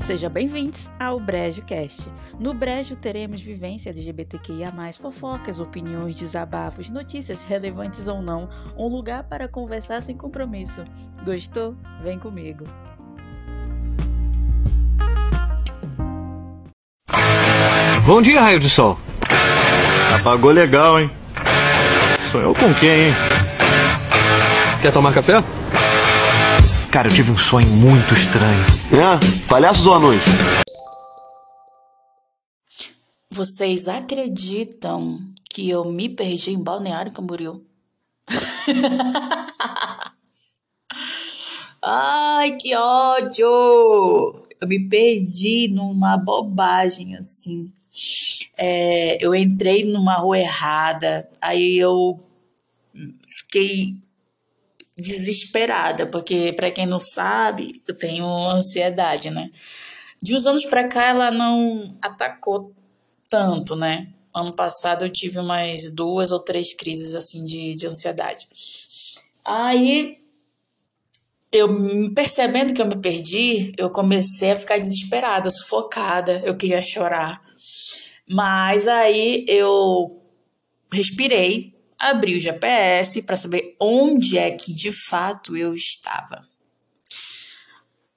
Sejam bem-vindos ao Brejo Cast. No Brejo teremos vivência LGBTQIA+, fofocas, opiniões, desabafos, notícias relevantes ou não, um lugar para conversar sem compromisso. Gostou? Vem comigo. Bom dia, raio de sol. Apagou legal, hein? Sonhou com quem, hein? Quer tomar café? Cara, eu tive um sonho muito estranho. É? Palhaços ou anões? Vocês acreditam que eu me perdi em Balneário Camboriú? Ai, que ódio! Eu me perdi numa bobagem assim. É, eu entrei numa rua errada, aí eu fiquei desesperada, porque para quem não sabe, eu tenho ansiedade, né? De uns anos para cá ela não atacou tanto, né? Ano passado eu tive umas duas ou três crises assim de, de ansiedade. Aí eu percebendo que eu me perdi, eu comecei a ficar desesperada, sufocada, eu queria chorar. Mas aí eu respirei, abri o GPS para saber onde é que de fato eu estava.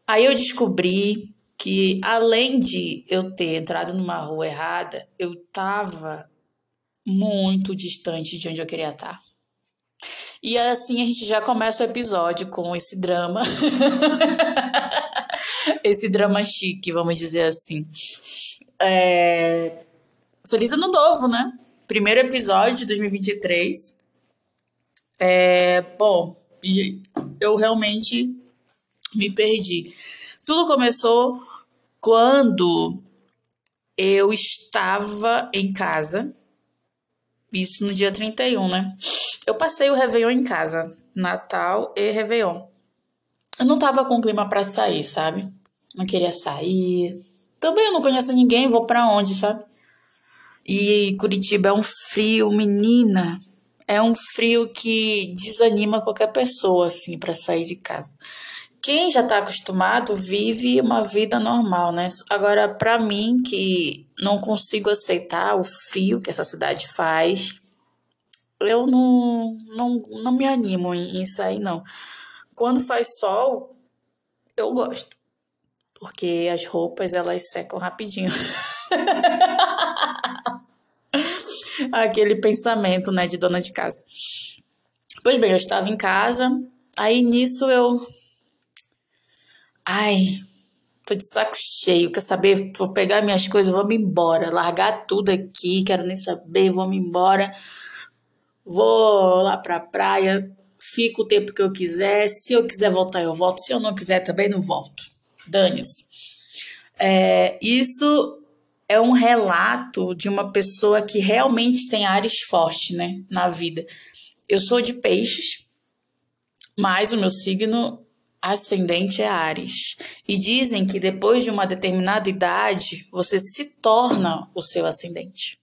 Aí eu descobri que além de eu ter entrado numa rua errada, eu estava muito distante de onde eu queria estar. E assim a gente já começa o episódio com esse drama. esse drama chique, vamos dizer assim. É... Feliz ano novo, né? Primeiro episódio de 2023. É, bom, eu realmente me perdi. Tudo começou quando eu estava em casa. Isso no dia 31, né? Eu passei o Réveillon em casa. Natal e Réveillon. Eu não tava com clima para sair, sabe? Não queria sair. Também eu não conheço ninguém, vou para onde, sabe? E Curitiba é um frio, menina. É um frio que desanima qualquer pessoa, assim, para sair de casa. Quem já está acostumado vive uma vida normal, né? Agora, para mim, que não consigo aceitar o frio que essa cidade faz, eu não, não, não me animo em, em sair, não. Quando faz sol, eu gosto. Porque as roupas, elas secam rapidinho. Aquele pensamento, né, de dona de casa. Pois bem, eu estava em casa, aí nisso eu. Ai, tô de saco cheio, quer saber? Vou pegar minhas coisas, vamos embora, largar tudo aqui, quero nem saber, vamos embora. Vou lá pra praia, fico o tempo que eu quiser. Se eu quiser voltar, eu volto. Se eu não quiser, também não volto. Dane-se. É, isso é um relato de uma pessoa que realmente tem áreas fortes, né, na vida. Eu sou de peixes, mas o meu signo ascendente é Ares. E dizem que depois de uma determinada idade, você se torna o seu ascendente.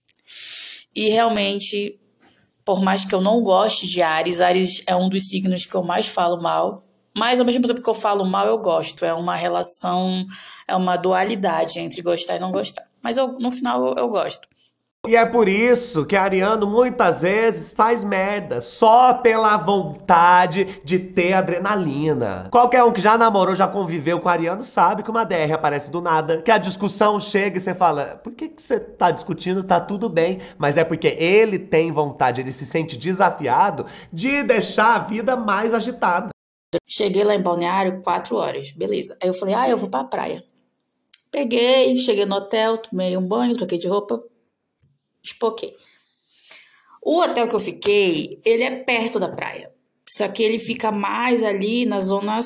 E realmente, por mais que eu não goste de Ares, Ares é um dos signos que eu mais falo mal, mas ao mesmo tempo que eu falo mal, eu gosto. É uma relação, é uma dualidade entre gostar e não gostar. Mas eu, no final eu, eu gosto. E é por isso que Ariano muitas vezes faz merda, só pela vontade de ter adrenalina. Qualquer um que já namorou, já conviveu com Ariano, sabe que uma DR aparece do nada, que a discussão chega e você fala, por que, você tá discutindo? Tá tudo bem, mas é porque ele tem vontade, ele se sente desafiado de deixar a vida mais agitada. Cheguei lá em Balneário, quatro horas, beleza. Aí eu falei, ah, eu vou pra praia. Peguei, cheguei no hotel, tomei um banho, troquei de roupa, espoquei. O hotel que eu fiquei, ele é perto da praia. Só que ele fica mais ali na zona.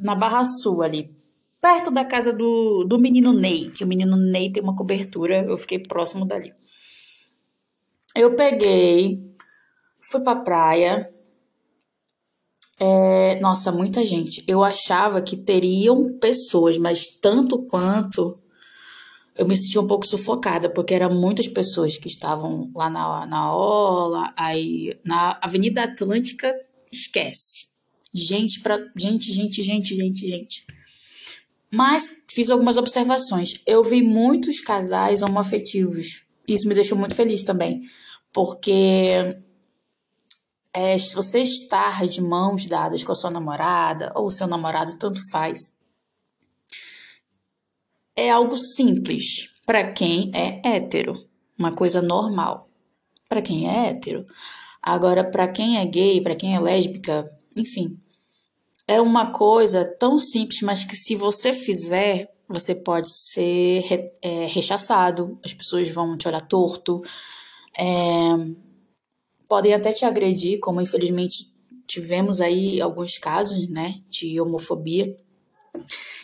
na Barra Sul, ali. Perto da casa do, do menino Ney. Que o menino Ney tem uma cobertura. Eu fiquei próximo dali. Eu peguei, fui pra praia, é, nossa, muita gente. Eu achava que teriam pessoas, mas tanto quanto eu me sentia um pouco sufocada, porque eram muitas pessoas que estavam lá na, na Ola, aí na Avenida Atlântica, esquece. Gente pra. Gente, gente, gente, gente, gente. Mas fiz algumas observações. Eu vi muitos casais homoafetivos. Isso me deixou muito feliz também. Porque é, você estar de mãos dadas com a sua namorada ou seu namorado, tanto faz, é algo simples para quem é hétero, uma coisa normal. Para quem é hétero. Agora, para quem é gay, para quem é lésbica, enfim, é uma coisa tão simples, mas que se você fizer, você pode ser é, rechaçado, as pessoas vão te olhar torto, é, podem até te agredir, como infelizmente tivemos aí alguns casos, né, de homofobia.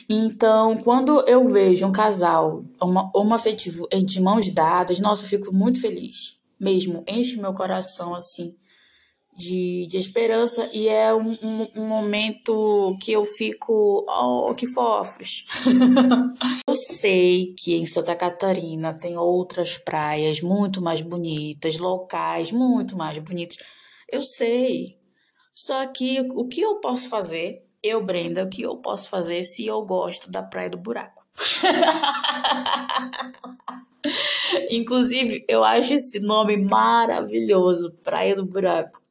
Então, quando eu vejo um casal homoafetivo de mãos dadas, nossa, eu fico muito feliz. Mesmo, enche meu coração assim de, de esperança e é um, um, um momento que eu fico, oh, que fofos. eu sei que em Santa Catarina tem outras praias muito mais bonitas, locais muito mais bonitos. Eu sei. Só que o que eu posso fazer, eu, Brenda, o que eu posso fazer se eu gosto da Praia do Buraco? Inclusive, eu acho esse nome maravilhoso, Praia do Buraco.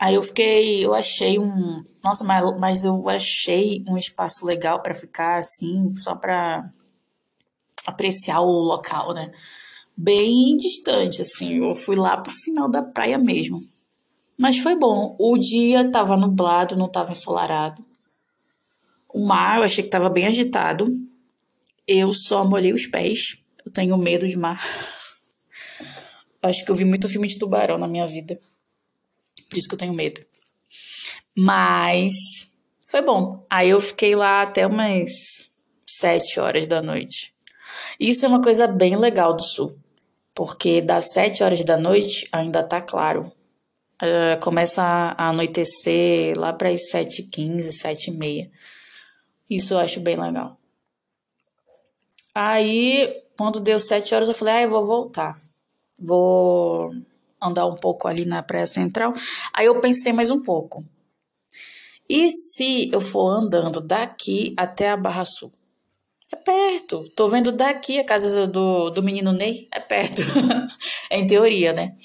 Aí eu fiquei, eu achei um, nossa, mas, mas eu achei um espaço legal para ficar assim, só para apreciar o local, né? Bem distante, assim. Eu fui lá pro final da praia mesmo. Mas foi bom. O dia tava nublado, não tava ensolarado. O mar eu achei que tava bem agitado. Eu só molhei os pés. Eu tenho medo de mar. Acho que eu vi muito filme de tubarão na minha vida. Por isso que eu tenho medo. Mas foi bom. Aí eu fiquei lá até umas sete horas da noite. Isso é uma coisa bem legal do sul. Porque das sete horas da noite ainda tá claro. Uh, começa a anoitecer lá para as sete quinze, sete e meia. Isso eu acho bem legal. Aí, quando deu sete horas, eu falei, ah, eu vou voltar. Vou andar um pouco ali na Praia Central. Aí eu pensei mais um pouco. E se eu for andando daqui até a Barra Sul? É perto. Tô vendo daqui a casa do, do menino Ney. É perto. em teoria, né?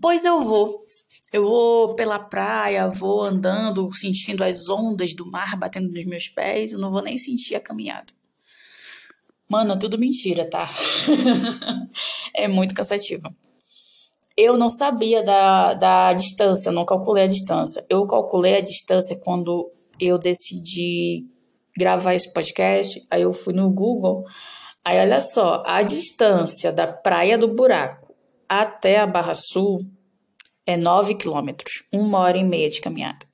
Pois eu vou. Eu vou pela praia, vou andando, sentindo as ondas do mar batendo nos meus pés. Eu não vou nem sentir a caminhada. Mano, é tudo mentira, tá? é muito cansativo eu não sabia da, da distância, eu não calculei a distância. Eu calculei a distância quando eu decidi gravar esse podcast. Aí eu fui no Google. Aí olha só, a distância da Praia do Buraco até a Barra Sul é 9 quilômetros, uma hora e meia de caminhada.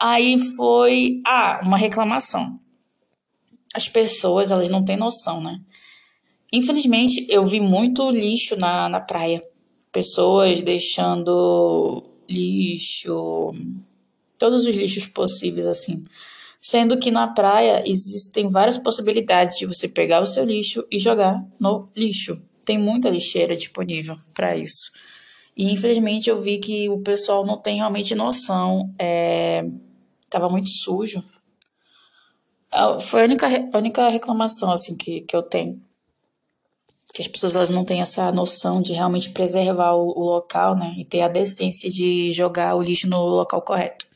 Aí foi, ah, uma reclamação. As pessoas, elas não têm noção, né? Infelizmente, eu vi muito lixo na, na praia pessoas deixando lixo, todos os lixos possíveis assim. Sendo que na praia existem várias possibilidades de você pegar o seu lixo e jogar no lixo. Tem muita lixeira disponível para isso. E infelizmente eu vi que o pessoal não tem realmente noção. É... Tava muito sujo. Ah, foi a única, a única reclamação assim que, que eu tenho que as pessoas elas não têm essa noção de realmente preservar o, o local, né? E ter a decência de jogar o lixo no local correto.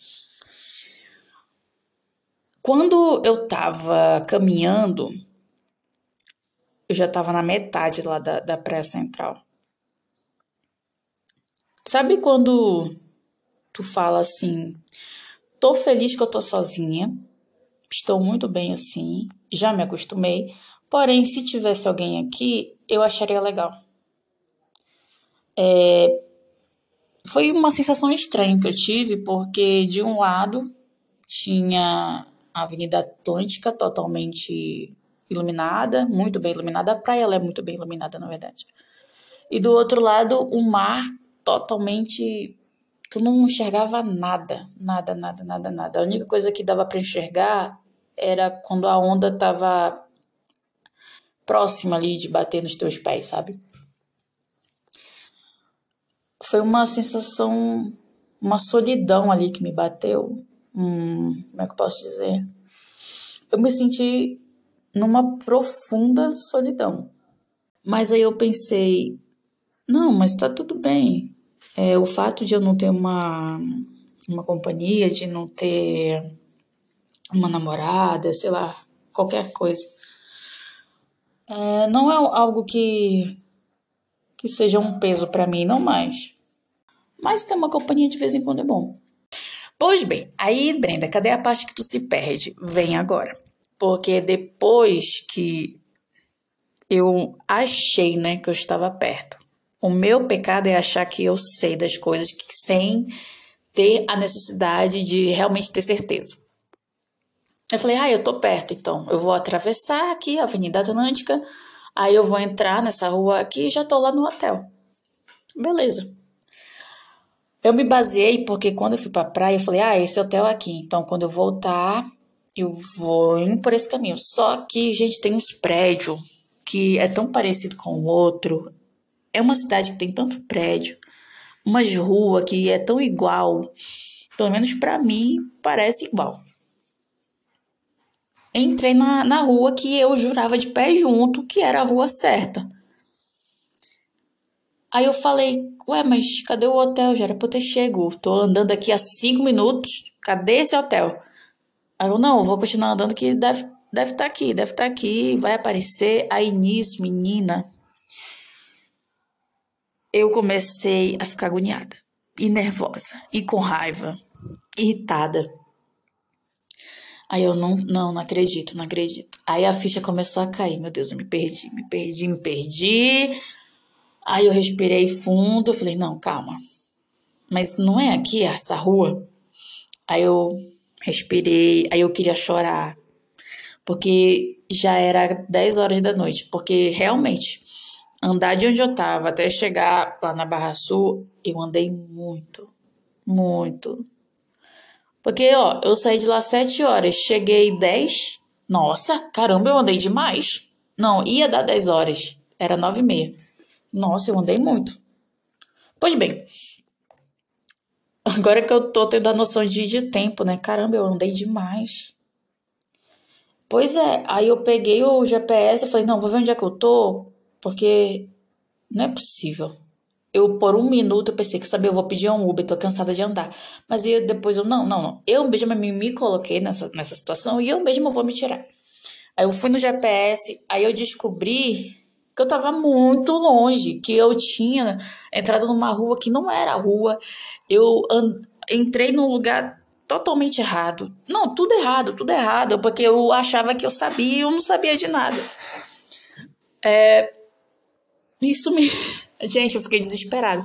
Quando eu tava caminhando, eu já tava na metade lá da, da Praia Central. Sabe quando tu fala assim, tô feliz que eu tô sozinha, estou muito bem assim, já me acostumei, porém, se tivesse alguém aqui, eu acharia legal. É, foi uma sensação estranha que eu tive, porque de um lado tinha a Avenida Atlântica totalmente iluminada, muito bem iluminada, a praia é muito bem iluminada, na verdade. E do outro lado, o mar totalmente. Tu não enxergava nada, nada, nada, nada, nada. A única coisa que dava para enxergar era quando a onda tava próxima ali de bater nos teus pés, sabe? Foi uma sensação, uma solidão ali que me bateu. Hum, como é que eu posso dizer? eu me senti numa profunda solidão. Mas aí eu pensei, não, mas tá tudo bem. É, o fato de eu não ter uma, uma companhia, de não ter uma namorada, sei lá, qualquer coisa. É, não é algo que, que seja um peso para mim, não mais. Mas ter uma companhia de vez em quando é bom. Pois bem, aí, Brenda, cadê a parte que tu se perde? Vem agora. Porque depois que eu achei, né, que eu estava perto. O meu pecado é achar que eu sei das coisas sem ter a necessidade de realmente ter certeza. Eu falei, ah, eu tô perto, então eu vou atravessar aqui a Avenida Atlântica, aí eu vou entrar nessa rua aqui e já tô lá no hotel. Beleza. Eu me baseei porque quando eu fui pra praia, eu falei, ah, esse hotel aqui. Então, quando eu voltar, eu vou indo por esse caminho. Só que, gente, tem uns prédios que é tão parecido com o outro. É uma cidade que tem tanto prédio, umas ruas que é tão igual. Pelo menos para mim, parece igual. Entrei na, na rua que eu jurava de pé junto que era a rua certa. Aí eu falei, ué, mas cadê o hotel? Já era pra eu ter chego. Tô andando aqui há cinco minutos. Cadê esse hotel? Aí eu, não, vou continuar andando que deve deve estar tá aqui, deve estar tá aqui, vai aparecer. Aí nisso, menina, eu comecei a ficar agoniada e nervosa e com raiva, irritada. Aí eu não, não, não acredito, não acredito. Aí a ficha começou a cair. Meu Deus, eu me perdi, me perdi, me perdi. Aí eu respirei fundo, falei, não, calma. Mas não é aqui essa rua? Aí eu respirei, aí eu queria chorar. Porque já era 10 horas da noite. Porque realmente, andar de onde eu tava até chegar lá na Barra Sul, eu andei muito, muito. Porque, ó, eu saí de lá 7 horas, cheguei 10. Nossa, caramba, eu andei demais. Não, ia dar 10 horas. Era 9 e meia. Nossa, eu andei muito. Pois bem, agora que eu tô tendo a noção de, de tempo, né? Caramba, eu andei demais. Pois é, aí eu peguei o GPS e falei, não, vou ver onde é que eu tô, porque não é possível. Eu, por um minuto, eu pensei que, sabe, eu vou pedir um Uber, tô cansada de andar. Mas eu, depois eu, não, não, não. Eu mesma me, me coloquei nessa, nessa situação e eu mesma vou me tirar. Aí eu fui no GPS, aí eu descobri que eu tava muito longe, que eu tinha entrado numa rua que não era rua. Eu entrei num lugar totalmente errado. Não, tudo errado, tudo errado, porque eu achava que eu sabia e eu não sabia de nada. É, isso me. Gente, eu fiquei desesperada,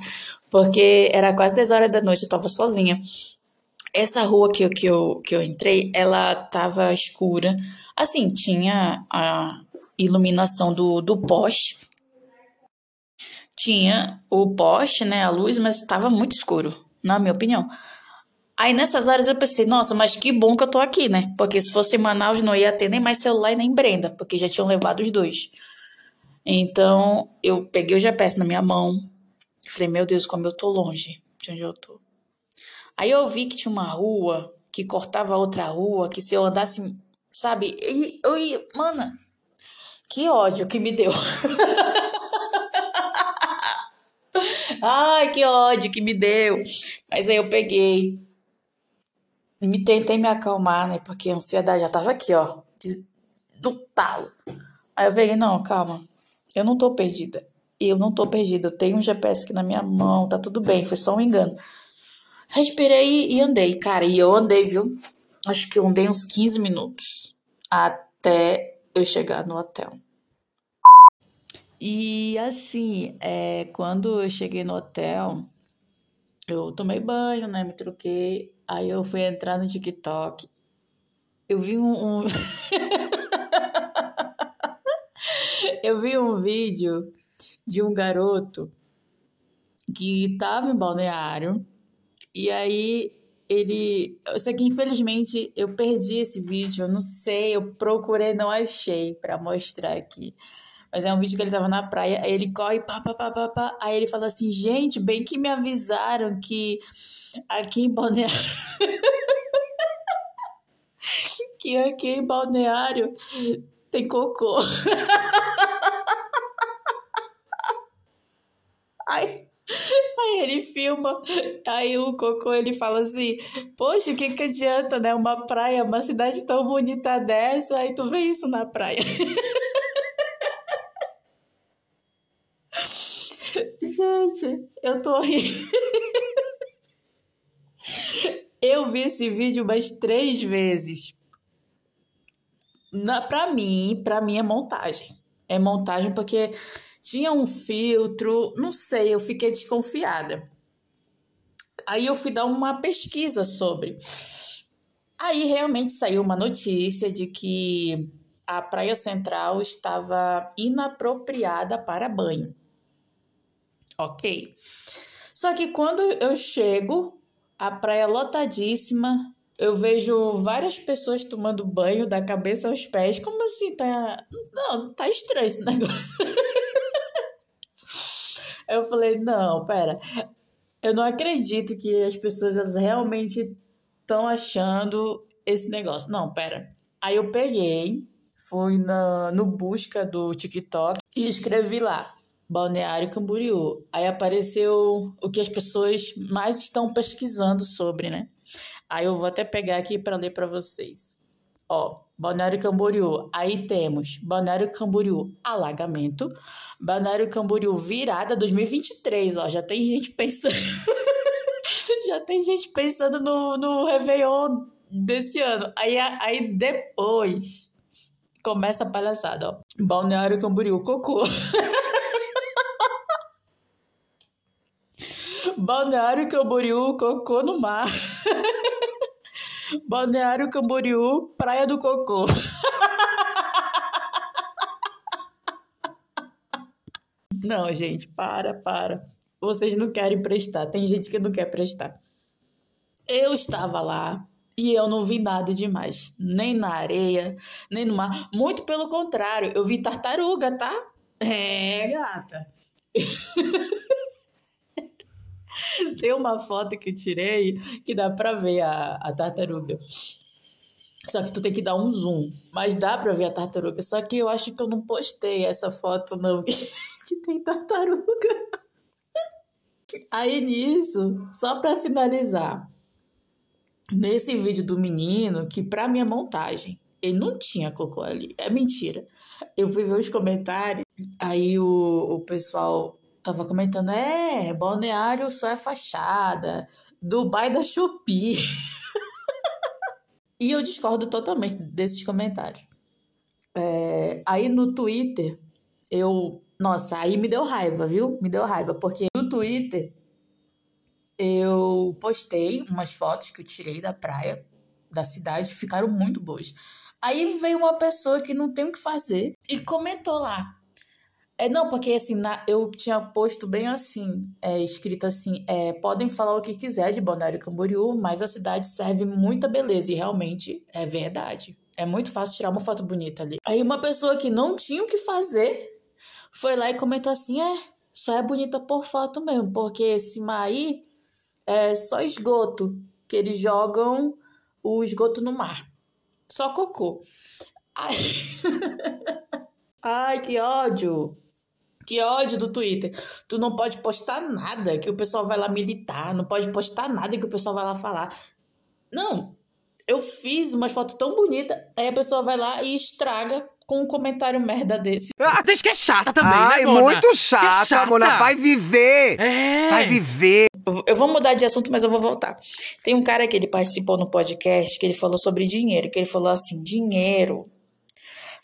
porque era quase 10 horas da noite, eu tava sozinha. Essa rua que eu, que eu, que eu entrei, ela tava escura. Assim, tinha a, iluminação do, do poste. Tinha o poste, né, a luz, mas estava muito escuro, na minha opinião. Aí nessas horas eu pensei, nossa, mas que bom que eu tô aqui, né? Porque se fosse em Manaus não ia ter nem mais celular e nem Brenda, porque já tinham levado os dois. Então eu peguei o GPS na minha mão e falei, meu Deus, como eu tô longe de onde eu tô. Aí eu vi que tinha uma rua que cortava outra rua, que se eu andasse, sabe? E eu ia, mano, que ódio que me deu. Ai, que ódio que me deu. Mas aí eu peguei. Me tentei me acalmar, né? Porque a ansiedade já tava aqui, ó. De, do talo. Aí eu peguei, não, calma. Eu não tô perdida. Eu não tô perdida. Eu tenho um GPS aqui na minha mão, tá tudo bem. Foi só um engano. Respirei e andei, cara. E eu andei, viu? Acho que eu andei uns 15 minutos. Até eu chegar no hotel. E assim, é, quando eu cheguei no hotel, eu tomei banho, né? Me troquei. Aí eu fui entrar no TikTok. Eu vi um. um... eu vi um vídeo de um garoto que tava em balneário. E aí ele. Eu sei que infelizmente eu perdi esse vídeo, eu não sei, eu procurei, não achei para mostrar aqui. Mas é um vídeo que ele tava na praia, aí ele corre, pá, pá, pá, pá, pá. Aí ele fala assim, gente, bem que me avisaram que aqui em Balneário... que aqui em Balneário tem cocô. Aí, aí ele filma, aí o Cocô ele fala assim: Poxa, o que, que adianta, né? Uma praia, uma cidade tão bonita dessa, aí tu vê isso na praia. Gente, eu tô rindo. Eu vi esse vídeo umas três vezes. Na, pra mim, pra mim é montagem. É montagem porque tinha um filtro, não sei, eu fiquei desconfiada. Aí eu fui dar uma pesquisa sobre. Aí realmente saiu uma notícia de que a Praia Central estava inapropriada para banho. Ok. Só que quando eu chego, a praia lotadíssima, eu vejo várias pessoas tomando banho da cabeça aos pés. Como assim? Tá. Não, tá estranho esse negócio. eu falei, não, pera. Eu não acredito que as pessoas elas realmente estão achando esse negócio. Não, pera. Aí eu peguei, fui na, no busca do TikTok e escrevi lá. Balneário Camboriú. Aí apareceu o que as pessoas mais estão pesquisando sobre, né? Aí eu vou até pegar aqui para ler para vocês. Ó, Balneário Camboriú. Aí temos Balneário Camboriú alagamento, Balneário Camboriú virada 2023, ó, já tem gente pensando já tem gente pensando no, no Réveillon desse ano. Aí, aí depois começa a palhaçada, ó. Balneário Camboriú, cocô. Balneário Camboriú, cocô no mar. Balneário Camboriú, Praia do Cocô. Não, gente, para, para. Vocês não querem prestar. Tem gente que não quer prestar. Eu estava lá e eu não vi nada demais. Nem na areia, nem no mar. Muito pelo contrário, eu vi tartaruga, tá? É, gata. Tem uma foto que eu tirei que dá pra ver a, a tartaruga. Só que tu tem que dar um zoom. Mas dá pra ver a tartaruga. Só que eu acho que eu não postei essa foto, não. Que, tem tartaruga. Aí nisso, só pra finalizar. Nesse vídeo do menino, que pra minha montagem, ele não tinha cocô ali. É mentira. Eu fui ver os comentários. Aí o, o pessoal tava comentando, é, balneário só é fachada, Dubai da Shopee. e eu discordo totalmente desses comentários. É, aí no Twitter, eu. Nossa, aí me deu raiva, viu? Me deu raiva, porque no Twitter eu postei umas fotos que eu tirei da praia, da cidade, ficaram muito boas. Aí veio uma pessoa que não tem o que fazer e comentou lá: é, não, porque assim, na, eu tinha posto bem assim, é, escrito assim, é, podem falar o que quiser de Balneário Camboriú, mas a cidade serve muita beleza, e realmente é verdade. É muito fácil tirar uma foto bonita ali. Aí uma pessoa que não tinha o que fazer, foi lá e comentou assim, é, só é bonita por foto mesmo, porque esse mar aí é só esgoto, que eles jogam o esgoto no mar. Só cocô. Ai, Ai que ódio! Que ódio do Twitter. Tu não pode postar nada que o pessoal vai lá militar, não pode postar nada que o pessoal vai lá falar. Não. Eu fiz umas fotos tão bonitas, aí a pessoa vai lá e estraga com um comentário merda desse. Ah, diz que é chata também, Ai, né, Mona? muito chata, chata. Mona. Vai viver. É. Vai viver. Eu- Eu vou mudar de assunto, mas eu vou voltar. Tem um cara que ele participou no podcast que ele falou sobre dinheiro, que ele falou assim: dinheiro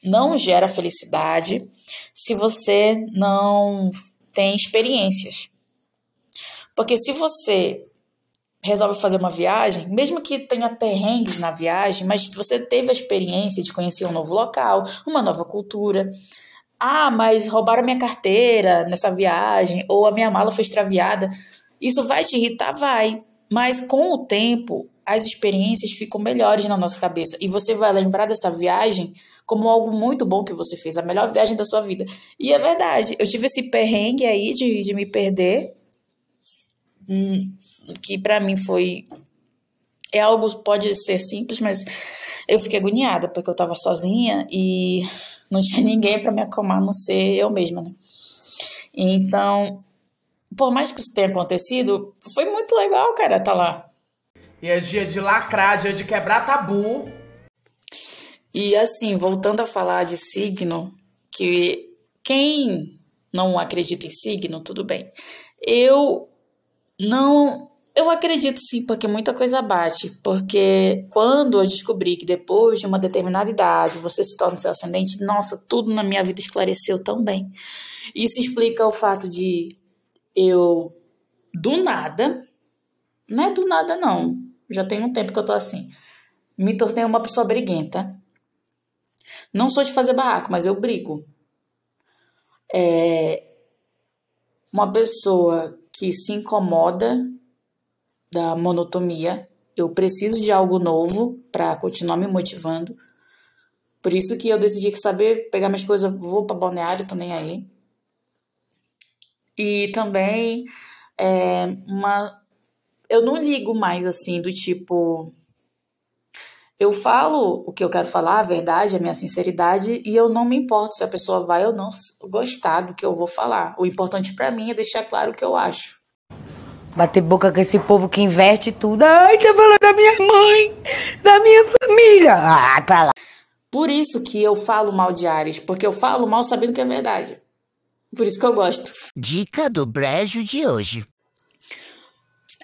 não gera felicidade se você não tem experiências. Porque se você resolve fazer uma viagem, mesmo que tenha perrengues na viagem, mas você teve a experiência de conhecer um novo local, uma nova cultura. Ah, mas roubaram minha carteira nessa viagem, ou a minha mala foi extraviada. Isso vai te irritar? Vai. Mas com o tempo, as experiências ficam melhores na nossa cabeça. E você vai lembrar dessa viagem como algo muito bom que você fez, a melhor viagem da sua vida. E é verdade, eu tive esse perrengue aí de, de me perder, hum, que pra mim foi é algo pode ser simples, mas eu fiquei agoniada porque eu tava sozinha e não tinha ninguém para me acalmar, a não ser eu mesma, né? Então, por mais que isso tenha acontecido, foi muito legal, cara, tá lá. E é dia de lacrar, dia de quebrar tabu. E assim, voltando a falar de signo, que quem não acredita em signo, tudo bem. Eu não. Eu acredito sim, porque muita coisa bate. Porque quando eu descobri que depois de uma determinada idade você se torna seu ascendente, nossa, tudo na minha vida esclareceu tão bem. Isso explica o fato de eu, do nada, não é do nada não, já tem um tempo que eu tô assim, me tornei uma pessoa briguenta. Não sou de fazer barraco, mas eu brigo. É uma pessoa que se incomoda da monotonia. Eu preciso de algo novo para continuar me motivando. Por isso que eu decidi que saber pegar minhas coisas, vou para balneário, tô nem aí. E também é uma eu não ligo mais assim do tipo eu falo o que eu quero falar, a verdade, a minha sinceridade, e eu não me importo se a pessoa vai ou não gostar do que eu vou falar. O importante para mim é deixar claro o que eu acho. Bater boca com esse povo que inverte tudo. Ai, tá falando da minha mãe, da minha família. Ah, pra lá. Por isso que eu falo mal de Ares, porque eu falo mal sabendo que é verdade. Por isso que eu gosto. Dica do brejo de hoje.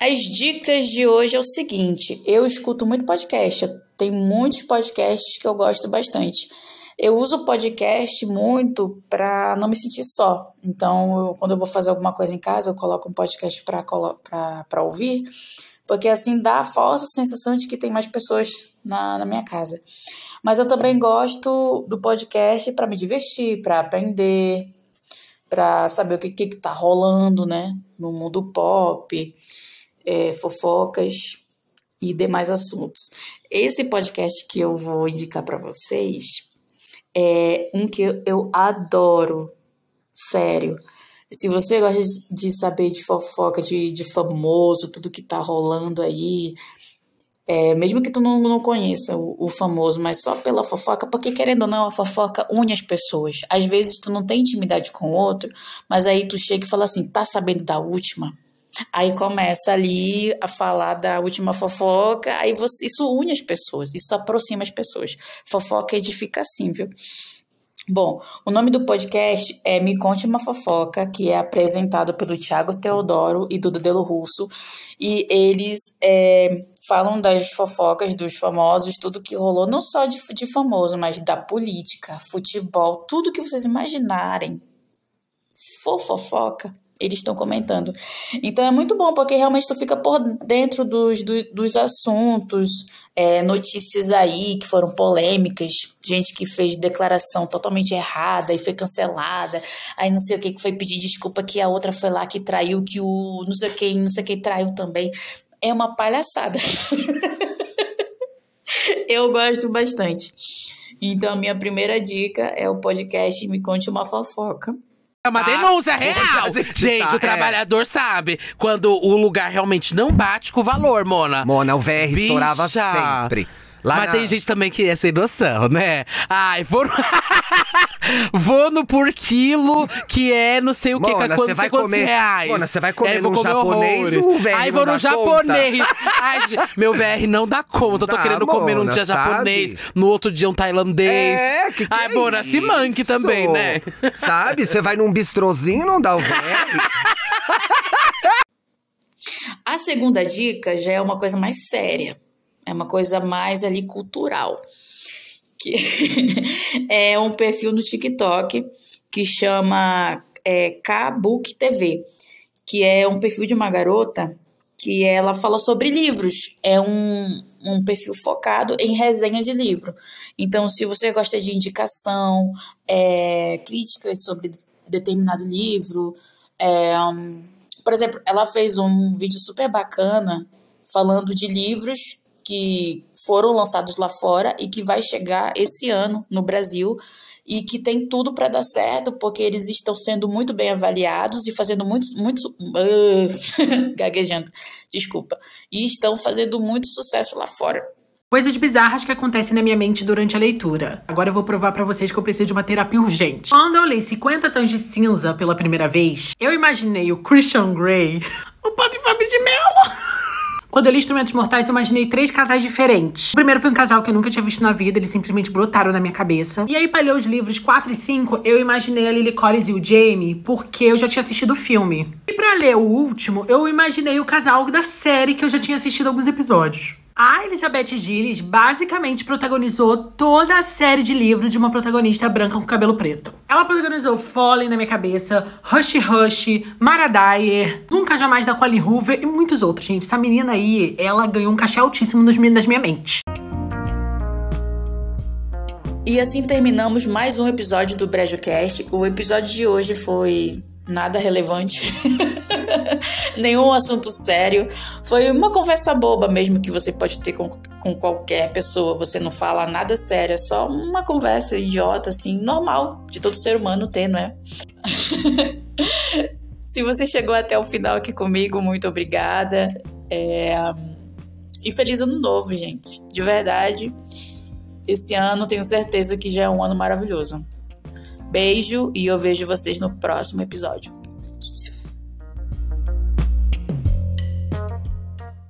As dicas de hoje é o seguinte: eu escuto muito podcast, tem muitos podcasts que eu gosto bastante. Eu uso podcast muito para não me sentir só. Então, eu, quando eu vou fazer alguma coisa em casa, eu coloco um podcast para ouvir, porque assim dá a falsa sensação de que tem mais pessoas na, na minha casa. Mas eu também gosto do podcast para me divertir, para aprender, para saber o que, que, que tá rolando, né, no mundo pop é, fofocas e demais assuntos. Esse podcast que eu vou indicar para vocês é um que eu adoro, sério. Se você gosta de saber de fofoca, de, de famoso, tudo que tá rolando aí, é, mesmo que tu não, não conheça o, o, famoso, mas só pela fofoca, porque querendo ou não, a fofoca une as pessoas. Às vezes tu não tem intimidade com o outro, mas aí tu chega e fala assim, tá sabendo da última? Aí começa ali a falar da última fofoca, aí você, isso une as pessoas, isso aproxima as pessoas. Fofoca edifica assim, viu? Bom, o nome do podcast é Me Conte Uma Fofoca, que é apresentado pelo Tiago Teodoro e Duda Delo Russo. E eles é, falam das fofocas dos famosos, tudo que rolou, não só de, de famoso, mas da política, futebol, tudo que vocês imaginarem. Fofoca eles estão comentando. Então é muito bom, porque realmente tu fica por dentro dos, dos, dos assuntos, é, notícias aí que foram polêmicas, gente que fez declaração totalmente errada e foi cancelada, aí não sei o que, que foi pedir desculpa que a outra foi lá que traiu, que o não sei quem, não sei quem traiu também. É uma palhaçada. Eu gosto bastante. Então, a minha primeira dica é o podcast Me Conte Uma Fofoca. É uma denúncia real. Gente, gente tá, o é. trabalhador é. sabe quando o lugar realmente não bate com o valor, Mona. Mona, o VR Bicha. estourava sempre. Lá Mas na... tem gente também que é sem noção, né? Ai, vou no... vou no por quilo, que é não sei o que, Mona, quantos, vai comer... reais. Mona, você vai comer no japonês VR Ai, vou no japonês. Ai, meu VR não dá conta. Eu tô querendo Mona, comer num dia sabe? japonês, no outro dia um tailandês. É, que que Ai, é Mona, se manque também, né? Sabe? Você vai num bistrozinho não dá o VR. A segunda dica já é uma coisa mais séria. É uma coisa mais ali cultural. Que é um perfil no TikTok que chama é, Kabook TV, que é um perfil de uma garota que ela fala sobre livros. É um, um perfil focado em resenha de livro. Então, se você gosta de indicação, é, críticas sobre determinado livro, é, um, por exemplo, ela fez um vídeo super bacana falando de livros que foram lançados lá fora e que vai chegar esse ano no Brasil e que tem tudo para dar certo, porque eles estão sendo muito bem avaliados e fazendo muitos, muitos, uh, gaguejando, desculpa, e estão fazendo muito sucesso lá fora. Coisas bizarras que acontecem na minha mente durante a leitura. Agora eu vou provar para vocês que eu preciso de uma terapia urgente. Quando eu li 50 Tons de Cinza pela primeira vez, eu imaginei o Christian Grey, o Padre Fábio de Mello. Quando eu li Instrumentos Mortais, eu imaginei três casais diferentes. O primeiro foi um casal que eu nunca tinha visto na vida, eles simplesmente brotaram na minha cabeça. E aí, pra ler os livros 4 e 5, eu imaginei a Lily Collins e o Jamie, porque eu já tinha assistido o filme. E pra ler o último, eu imaginei o casal da série que eu já tinha assistido alguns episódios. A Elizabeth Gillis basicamente protagonizou toda a série de livros de uma protagonista branca com cabelo preto. Ela protagonizou Fallen na minha cabeça, Hush Hush, Mara Dyer, Nunca Jamais da Colin Hoover e muitos outros, gente. Essa menina aí, ela ganhou um cachê altíssimo nos das minha mente. E assim terminamos mais um episódio do BrejoCast. O episódio de hoje foi nada relevante, nenhum assunto sério. Foi uma conversa boba mesmo que você pode ter com, com qualquer pessoa. Você não fala nada sério, é só uma conversa idiota, assim, normal, de todo ser humano ter, não é? Se você chegou até o final aqui comigo, muito obrigada. É... E feliz ano novo, gente. De verdade. Esse ano tenho certeza que já é um ano maravilhoso. Beijo e eu vejo vocês no próximo episódio.